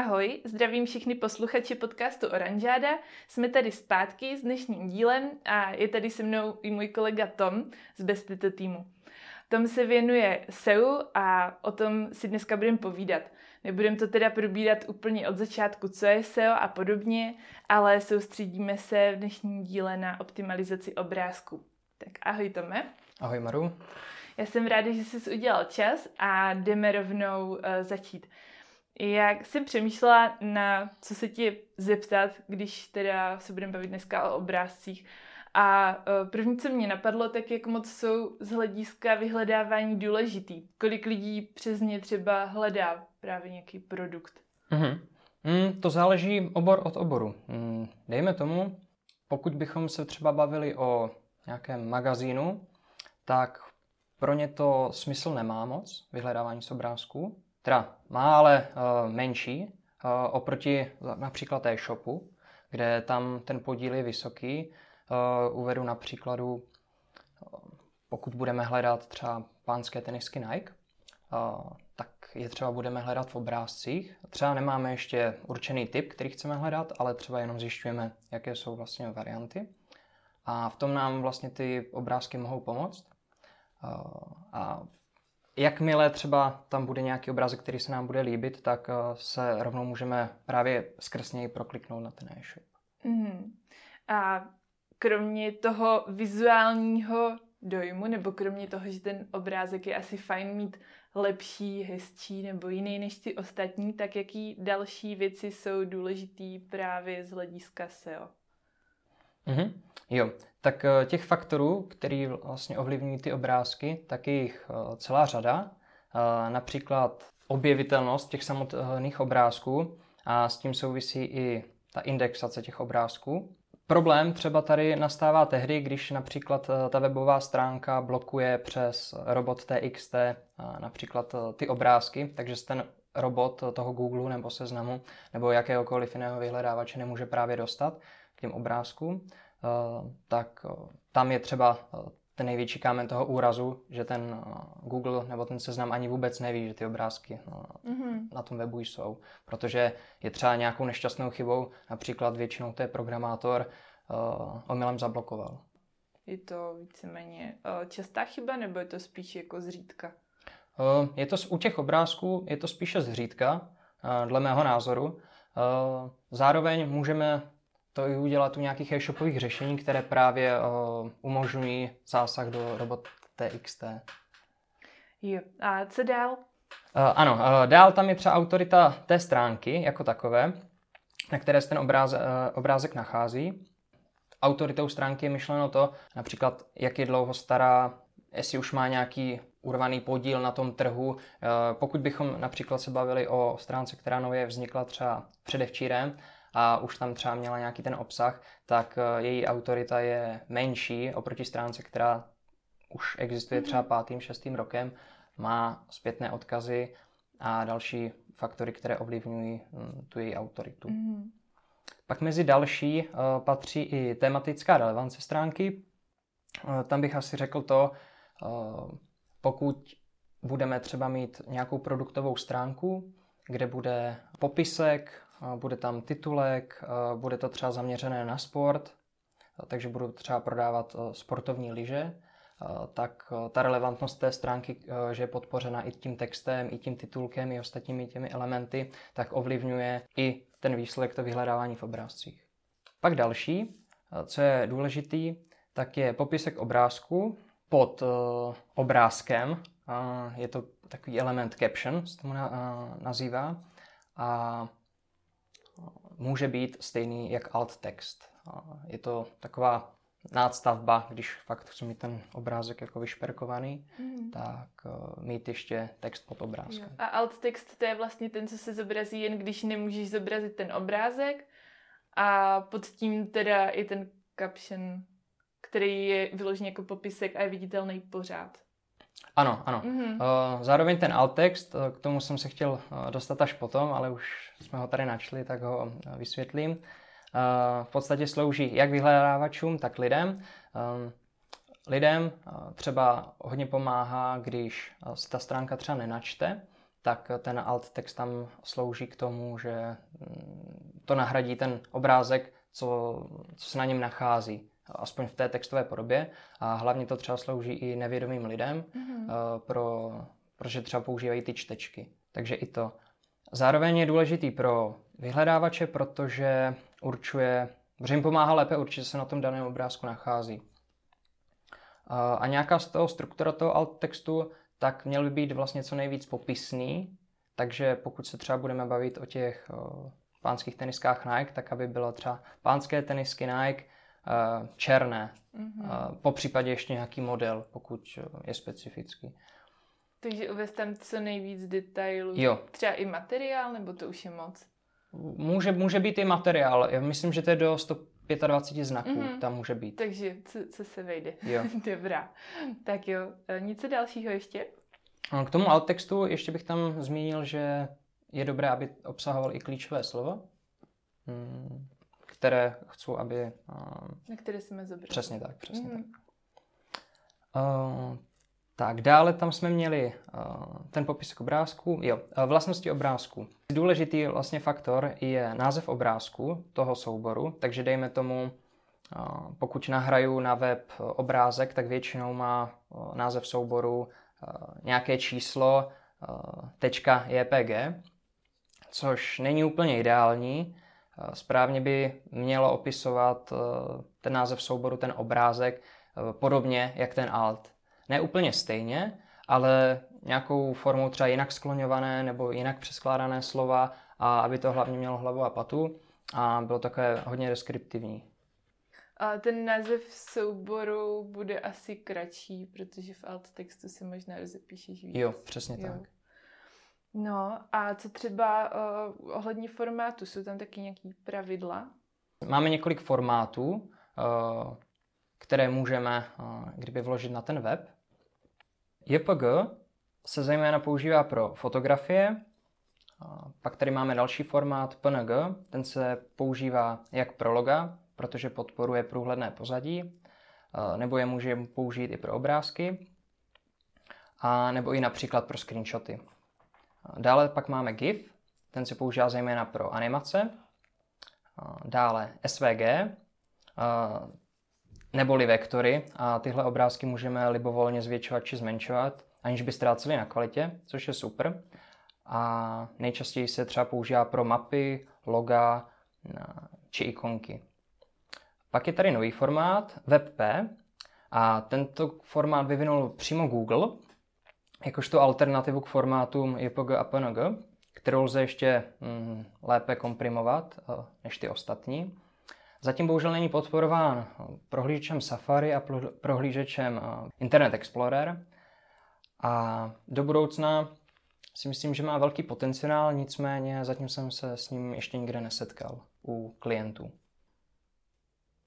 Ahoj, zdravím všechny posluchači podcastu Oranžáda. Jsme tady zpátky s dnešním dílem a je tady se mnou i můj kolega Tom z Bestito týmu. Tom se věnuje SEO a o tom si dneska budeme povídat. Nebudeme to teda probírat úplně od začátku, co je SEO a podobně, ale soustředíme se v dnešním díle na optimalizaci obrázku. Tak ahoj Tome. Ahoj Maru. Já jsem ráda, že jsi udělal čas a jdeme rovnou uh, začít. Jak jsem přemýšlela na co se ti zeptat, když teda se budeme bavit dneska o obrázcích. A uh, první, co mě napadlo, tak jak moc jsou z hlediska vyhledávání důležitý. Kolik lidí přes ně třeba hledá právě nějaký produkt. Mm-hmm. Mm, to záleží obor od oboru. Mm, dejme tomu, pokud bychom se třeba bavili o nějakém magazínu, tak pro ně to smysl nemá moc, vyhledávání z obrázků. Teda má ale uh, menší uh, oproti například e-shopu, kde tam ten podíl je vysoký. Uh, uvedu na příkladu, pokud budeme hledat třeba pánské tenisky Nike, tak je třeba budeme hledat v obrázcích. Třeba nemáme ještě určený typ, který chceme hledat, ale třeba jenom zjišťujeme, jaké jsou vlastně varianty. A v tom nám vlastně ty obrázky mohou pomoct. A jakmile třeba tam bude nějaký obrázek, který se nám bude líbit, tak se rovnou můžeme právě skrz něj prokliknout na ten e-shop. Mm. A kromě toho vizuálního dojmu, nebo kromě toho, že ten obrázek je asi fajn mít lepší, hezčí nebo jiný než ty ostatní, tak jaký další věci jsou důležitý právě z hlediska SEO? Mm-hmm. Jo, tak eh, těch faktorů, který vlastně ovlivňují ty obrázky, tak je jich eh, celá řada. Eh, například objevitelnost těch samotných obrázků a s tím souvisí i ta indexace těch obrázků. Problém třeba tady nastává tehdy, když například ta webová stránka blokuje přes robot TXT například ty obrázky, takže ten robot toho Google nebo seznamu nebo jakéhokoliv jiného vyhledávače nemůže právě dostat k těm obrázkům. Eh, tak eh, tam je třeba eh, ten největší kámen toho úrazu, že ten Google nebo ten seznam ani vůbec neví, že ty obrázky mm-hmm. na tom webu jsou. Protože je třeba nějakou nešťastnou chybou, například většinou to je programátor, uh, omylem zablokoval. Je to víceméně uh, častá chyba, nebo je to spíš jako zřídka? Uh, je to u těch obrázků, je to spíše zřídka, uh, dle mého názoru. Uh, zároveň můžeme to i udělat u nějakých e-shopových řešení, které právě uh, umožňují zásah do robot TXT. Jo. A co dál? Uh, ano, uh, dál tam je třeba autorita té stránky jako takové, na které se ten obráze, uh, obrázek nachází. Autoritou stránky je myšleno to, například jak je dlouho stará, jestli už má nějaký urvaný podíl na tom trhu. Pokud bychom například se bavili o stránce, která nově vznikla třeba předevčírem, a už tam třeba měla nějaký ten obsah, tak eh, její autorita je menší oproti stránce, která už existuje třeba mhm. pátým, šestým rokem, má zpětné odkazy a další faktory, které ovlivňují hm, tu její autoritu. Mm. Pak mezi další uh, patří i tematická relevance stránky. Uh, tam bych asi řekl to, uh, pokud budeme třeba mít nějakou produktovou stránku, kde bude popisek, bude tam titulek, bude to třeba zaměřené na sport, takže budu třeba prodávat sportovní lyže, tak ta relevantnost té stránky, že je podpořena i tím textem, i tím titulkem, i ostatními těmi elementy, tak ovlivňuje i ten výsledek to vyhledávání v obrázcích. Pak další, co je důležitý, tak je popisek obrázku pod obrázkem. Je to takový element caption, se tomu nazývá. A může být stejný jak alt text. Je to taková nádstavba, když fakt chci mít ten obrázek jako vyšperkovaný, mm. tak uh, mít ještě text pod obrázkem. Jo. A alt text to je vlastně ten, co se zobrazí jen když nemůžeš zobrazit ten obrázek a pod tím teda i ten caption, který je vyložený jako popisek a je viditelný pořád. Ano, ano. Mm-hmm. Zároveň ten alt text, eh, k tomu jsem se chtěl eh, dostat až potom, ale už jsme ho tady načli, tak ho vysvětlím. V podstatě slouží jak vyhledávačům, tak lidem. Lidem třeba hodně pomáhá, když se ta stránka třeba nenačte, tak ten alt text tam slouží k tomu, že mm, to nahradí ten obrázek, co, co se na něm nachází, aspoň v té textové podobě. A hlavně to třeba slouží i nevědomým lidem, mm-hmm. pro, protože třeba používají ty čtečky. Takže i to. Zároveň je důležitý pro vyhledávače, protože určuje, protože jim pomáhá lépe určit, se na tom daném obrázku nachází. A nějaká z toho struktura toho alt textu, tak měl by být vlastně co nejvíc popisný, takže pokud se třeba budeme bavit o těch pánských teniskách Nike, tak aby bylo třeba pánské tenisky Nike černé, mm-hmm. po případě ještě nějaký model, pokud je specifický. Takže uvést tam co nejvíc detailů. Jo. Třeba i materiál, nebo to už je moc? Může, může být i materiál. Já myslím, že to je do 125 znaků. Mm-hmm. Tam může být. Takže co, co se vejde. Jo. Dobrá. Tak jo. Nic dalšího ještě? K tomu alt textu ještě bych tam zmínil, že je dobré, aby obsahoval i klíčové slovo, mm, které chci, aby... Na které jsme zobrali. Přesně tak, přesně mm. tak. Uh, tak, dále tam jsme měli uh, ten popis k obrázku. Jo, uh, vlastnosti obrázku. Důležitý vlastně faktor je název obrázku toho souboru, takže dejme tomu, uh, pokud nahraju na web obrázek, tak většinou má uh, název souboru uh, nějaké číslo uh, .jpg, což není úplně ideální. Správně by mělo opisovat uh, ten název souboru, ten obrázek, uh, podobně jak ten alt ne úplně stejně, ale nějakou formou třeba jinak skloňované nebo jinak přeskládané slova a aby to hlavně mělo hlavu a patu a bylo takové hodně deskriptivní. A ten název souboru bude asi kratší, protože v alt textu si možná rozepíšeš víc. Jo, přesně jo. tak. No a co třeba uh, ohledně formátu? Jsou tam taky nějaké pravidla? Máme několik formátů, uh, které můžeme uh, kdyby vložit na ten web. JPG se zejména používá pro fotografie, pak tady máme další formát PNG, ten se používá jak pro loga, protože podporuje průhledné pozadí, nebo je můžeme použít i pro obrázky, a nebo i například pro screenshoty. Dále pak máme GIF, ten se používá zejména pro animace. Dále SVG, neboli vektory a tyhle obrázky můžeme libovolně zvětšovat či zmenšovat, aniž by ztráceli na kvalitě, což je super. A nejčastěji se třeba používá pro mapy, loga či ikonky. Pak je tady nový formát WebP a tento formát vyvinul přímo Google, jakožto alternativu k formátům JPG a PNG, kterou lze ještě mm, lépe komprimovat eh, než ty ostatní. Zatím bohužel není podporován prohlížečem Safari a prohlížečem eh, Internet Explorer. A do budoucna si myslím, že má velký potenciál, nicméně zatím jsem se s ním ještě nikde nesetkal u klientů.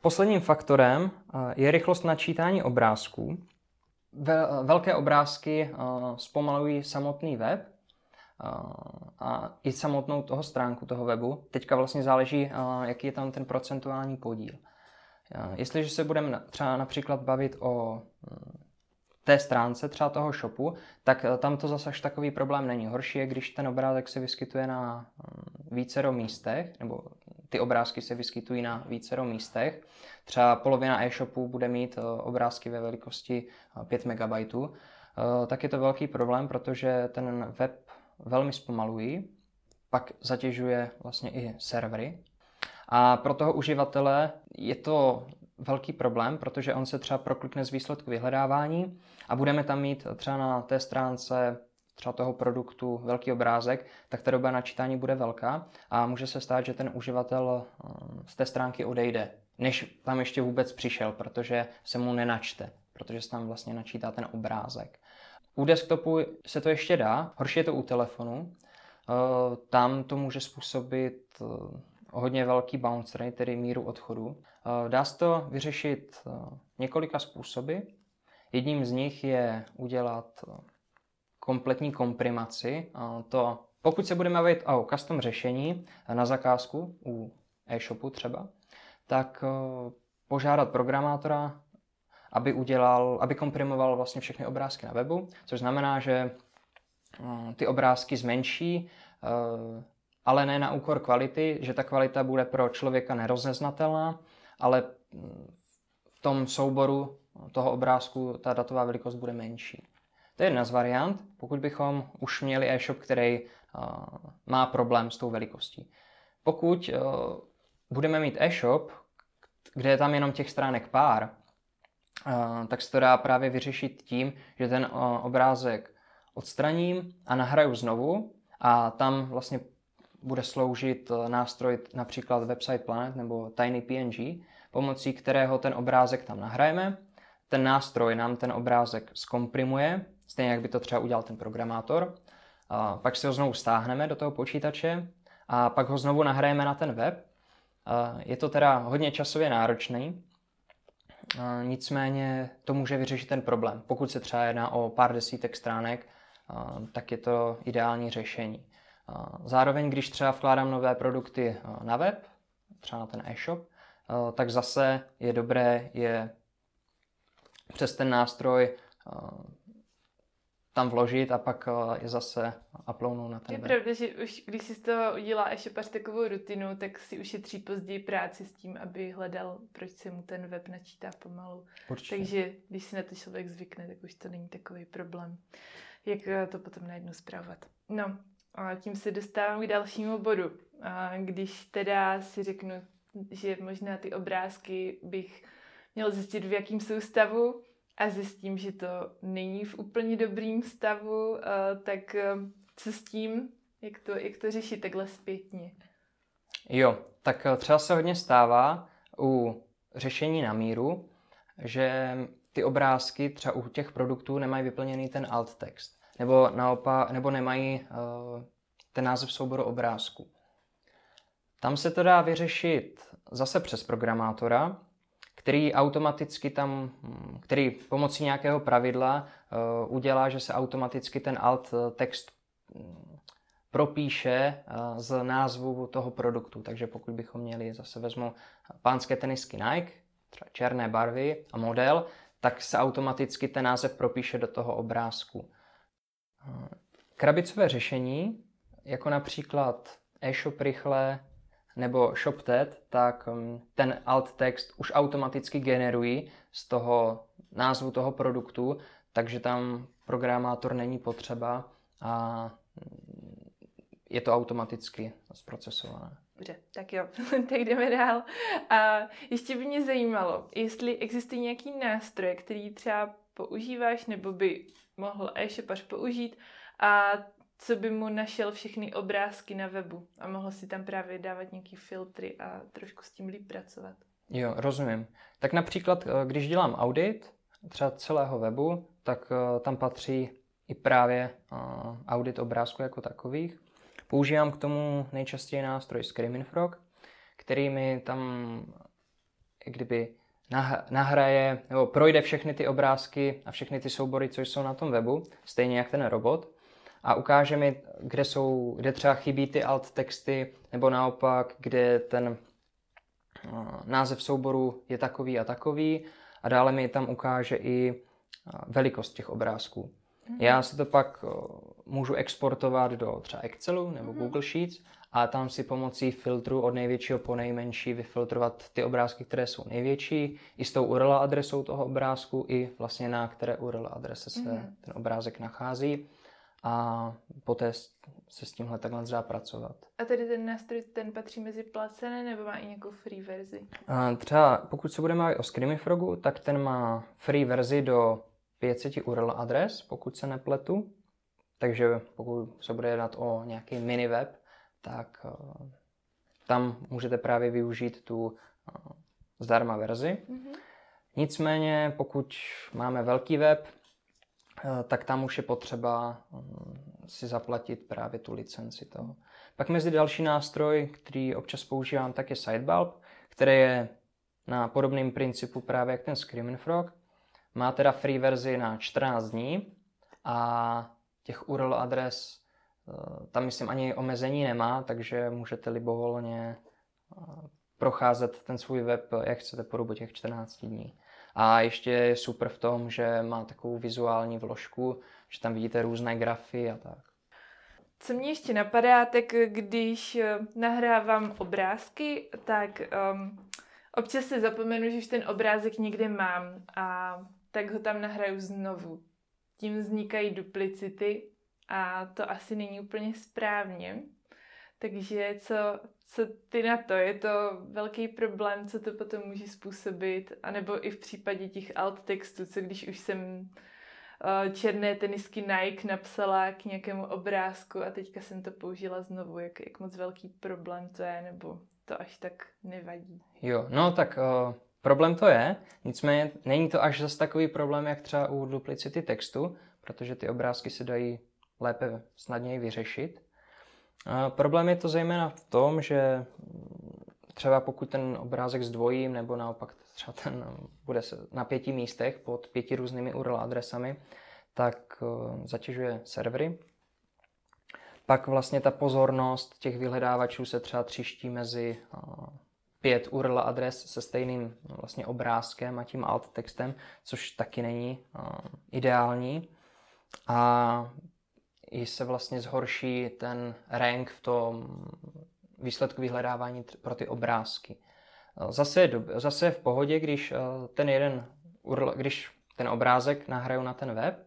Posledním faktorem eh, je rychlost načítání obrázků. Velké obrázky eh, zpomalují samotný web, a i samotnou toho stránku toho webu. Teďka vlastně záleží, jaký je tam ten procentuální podíl. Jestliže se budeme třeba například bavit o mm, té stránce třeba toho shopu, tak e, tam to zase až takový problém není. Horší je, když ten obrázek se vyskytuje na mm, vícero místech, nebo ty obrázky se vyskytují na vícero místech. Třeba polovina e-shopu bude mít e, obrázky ve velikosti 5 MB, tak je to velký problém, protože ten web velmi zpomalují, pak zatěžuje vlastně i servery. A pro toho uživatele je to velký problém, protože on se třeba proklikne z výsledku vyhledávání a budeme tam mít třeba na té stránce třeba toho produktu velký obrázek, tak ta doba načítání bude velká a může se stát, že ten uživatel um, z té stránky odejde, než tam ještě vůbec přišel, protože se mu nenačte, protože se tam vlastně načítá ten obrázek. U desktopu se to ještě dá, horší je to u telefonu. Eh, tam to může způsobit eh, hodně velký bounce rate, tedy míru odchodu. Eh, dá se to vyřešit několika způsoby. Jedním z nich je udělat kompletní komprimaci. To, pokud se budeme bavit o custom řešení na zakázku u e-shopu třeba, tak požádat programátora aby udělal, aby komprimoval vlastně všechny obrázky na webu, což znamená, že ty obrázky zmenší, ale ne na úkor kvality, že ta kvalita bude pro člověka nerozeznatelná, ale v tom souboru toho obrázku ta datová velikost bude menší. To je jedna z variant, pokud bychom už měli e-shop, který uh, má problém s tou velikostí. Pokud uh, budeme mít e-shop, kde je tam jenom těch stránek pár, uh, tak se to dá právě vyřešit tím, že ten obrázek odstraním a nahraju znovu a tam vlastně bude sloužit nástroj například Website Planet nebo Tiny PNG, pomocí kterého ten obrázek tam nahrajeme. Ten nástroj nám ten obrázek zkomprimuje, stejně jak by to třeba udělal ten programátor. A pak si ho znovu stáhneme do toho počítače a pak ho znovu nahrajeme na ten web. A je to teda hodně časově náročný, nicméně to může vyřešit ten problém. Pokud se třeba jedná o pár desítek stránek, tak je to ideální řešení. Zároveň, když třeba vkládám nové produkty na web, třeba na ten e-shop, tak zase je dobré je přes ten nástroj tam vložit a pak je zase uploadnout na ten Je web. pravda, že už když si z toho udělá e-shopař takovou rutinu, tak si ušetří později práci s tím, aby hledal, proč se mu ten web načítá pomalu. Určitě. Takže když si na to člověk zvykne, tak už to není takový problém. Jak eh, to potom najednou zpravovat. No, a tím se dostávám k dalšímu bodu. A když teda si řeknu, že možná ty obrázky bych měl zjistit, v jakým jsou stavu a zjistím, že to není v úplně dobrým stavu, tak eh, co s tím, jak to, jak to řešit takhle zpětně? Jo, tak eh, třeba se hodně stává u řešení na míru, že ty obrázky třeba u těch produktů nemají vyplněný ten alt text, nebo naopak, nebo nemají uh, ten název souboru obrázků. Tam se to dá vyřešit zase přes programátora, který automaticky tam, hm, který pomocí nějakého pravidla uh, udělá, že se automaticky ten alt text hm, propíše z názvu toho produktu. Takže pokud bychom měli, zase vezmu pánské tenisky Nike, třeba černé barvy a model, tak se automaticky ten název propíše do toho obrázku. Krabicové řešení, jako například e-shop rychle nebo ShopTet, tak um, ten alt text už automaticky generují z toho názvu toho produktu, takže tam programátor není potřeba a mm, je to automaticky zprocesované. Dobře, tak jo, tak jdeme dál. A ještě by mě zajímalo, jestli existují nějaký nástroje, který třeba používáš nebo by mohl e-shopař použít a co by mu našel všechny obrázky na webu a mohl si tam právě dávat nějaký filtry a trošku s tím líp pracovat. Jo, rozumím. Tak například, eh, když dělám audit třeba celého webu, tak eh, tam patří i právě eh, audit obrázků jako takových. Používám k tomu nejčastěji nástroj Screaming Frog, který mi tam kdyby nahraje nebo projde všechny ty obrázky a všechny ty soubory, co jsou na tom webu, stejně jak ten robot a ukáže mi, kde, jsou, kde třeba chybí ty alt texty, nebo naopak, kde ten název souboru je takový a takový a dále mi tam ukáže i velikost těch obrázků. Mm-hmm. Já si to pak můžu exportovat do třeba Excelu nebo mm-hmm. Google Sheets a tam si pomocí filtru od největšího po nejmenší vyfiltrovat ty obrázky, které jsou největší, i s tou URL adresou toho obrázku, i vlastně na které URL adrese se mm-hmm. ten obrázek nachází a poté se s tímhle takhle dá pracovat. A tedy ten nástroj, ten patří mezi placené nebo má i nějakou free verzi? A třeba pokud se budeme mluvit o Screamifrogu, tak ten má free verzi do 500 URL adres, pokud se nepletu. Takže pokud se bude jednat o nějaký mini web, tak uh, tam můžete právě využít tu uh, zdarma verzi. Mm-hmm. Nicméně, pokud máme velký web, Eh, tak tam už je potřeba mm, si zaplatit právě tu licenci toho. Pak mezi další nástroj, který občas používám, tak je Sidebulb, který je na podobném principu právě jak ten Screaming Frog. Má teda free verzi na 14 dní a těch URL adres eh, tam myslím ani omezení nemá, takže můžete libovolně eh, procházet ten svůj web, jak chcete po dobu těch 14 dní. A ještě je super v tom, že má takovou vizuální vložku, že tam vidíte různé grafy a tak. Co mě ještě napadá, tak když eh, nahrávám obrázky, tak um, občas se zapomenu, že už ten obrázek někde mám a tak ho tam nahraju znovu. Tím vznikají duplicity a to asi není úplně správně. Takže co, co ty na to? Je to velký problém, co to potom může způsobit? A nebo i v případě těch alt textů, co když už jsem uh, černé tenisky Nike napsala k nějakému obrázku a teďka jsem to použila znovu, jak, jak moc velký problém to je, nebo to až tak nevadí. Jo, no tak uh, problém to je, nicméně není to až zase takový problém, jak třeba u duplicity textu, protože ty obrázky se dají lépe, snadněji vyřešit. Uh, problém je to zejména v tom, že třeba pokud ten obrázek zdvojím, nebo naopak třeba ten bude na pěti místech pod pěti různými URL adresami, tak uh, zatěžuje servery, pak vlastně ta pozornost těch vyhledávačů se třeba třiští mezi pět URL adres se stejným vlastně obrázkem a tím alt textem, což taky není ideální. A i se vlastně zhorší ten rank v tom výsledku vyhledávání pro ty obrázky. Zase je, dob- zase je v pohodě, když ten jeden URL, když ten obrázek nahraju na ten web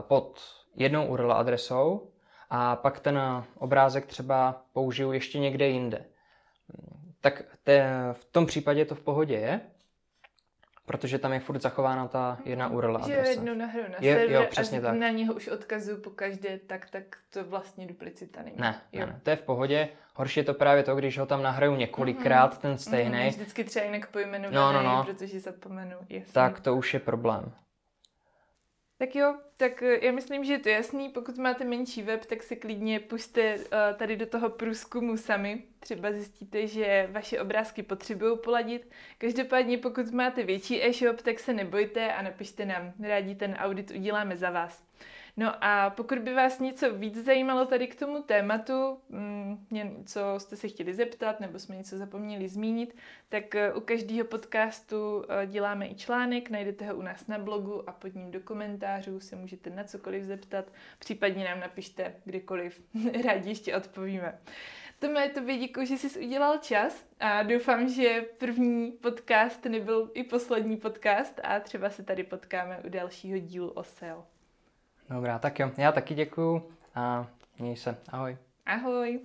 pod jednou URL adresou, a pak ten obrázek třeba použiju ještě někde jinde. Tak te, v tom případě to v pohodě je, protože tam je furt zachována ta jedna URL adresa. Že jednou nahraju na je, server jo, přesně a tak. na něho už odkazuju po každé, tak, tak to vlastně duplicita není. Ne, jo. ne, to je v pohodě. Horší je to právě to, když ho tam nahraju několikrát, mm-hmm. ten stejný. Mm-hmm, vždycky třeba jinak pojmenovaný, no, no, no. protože zapomenu. Jasný. Tak to už je problém. Tak jo, tak eh, já myslím, že je to jasný. Pokud máte menší web, tak se klidně puste uh, tady do toho průzkumu sami. Třeba zjistíte, že vaše obrázky potřebují poladit. Každopádně, pokud máte větší e-shop, tak se nebojte a napište nám. Rádi ten audit uděláme za vás. No a pokud by vás něco víc zajímalo tady k tomu tématu, mm, co jste se chtěli zeptat, nebo jsme něco zapomněli zmínit, tak eh, u každého podcastu eh, děláme i článek, najdete ho u nás na blogu a pod ním do komentářů se můžete na cokoliv zeptat, případně nám napište kdykoliv, rádi ještě odpovíme. Tome, tobě děkuji, že jsi udělal čas a doufám, že první podcast nebyl i poslední podcast a třeba se tady potkáme u dalšího dílu o SEO. Dobrá, tak jo. Já taky děkuju a měj se. Ahoj. Ahoj.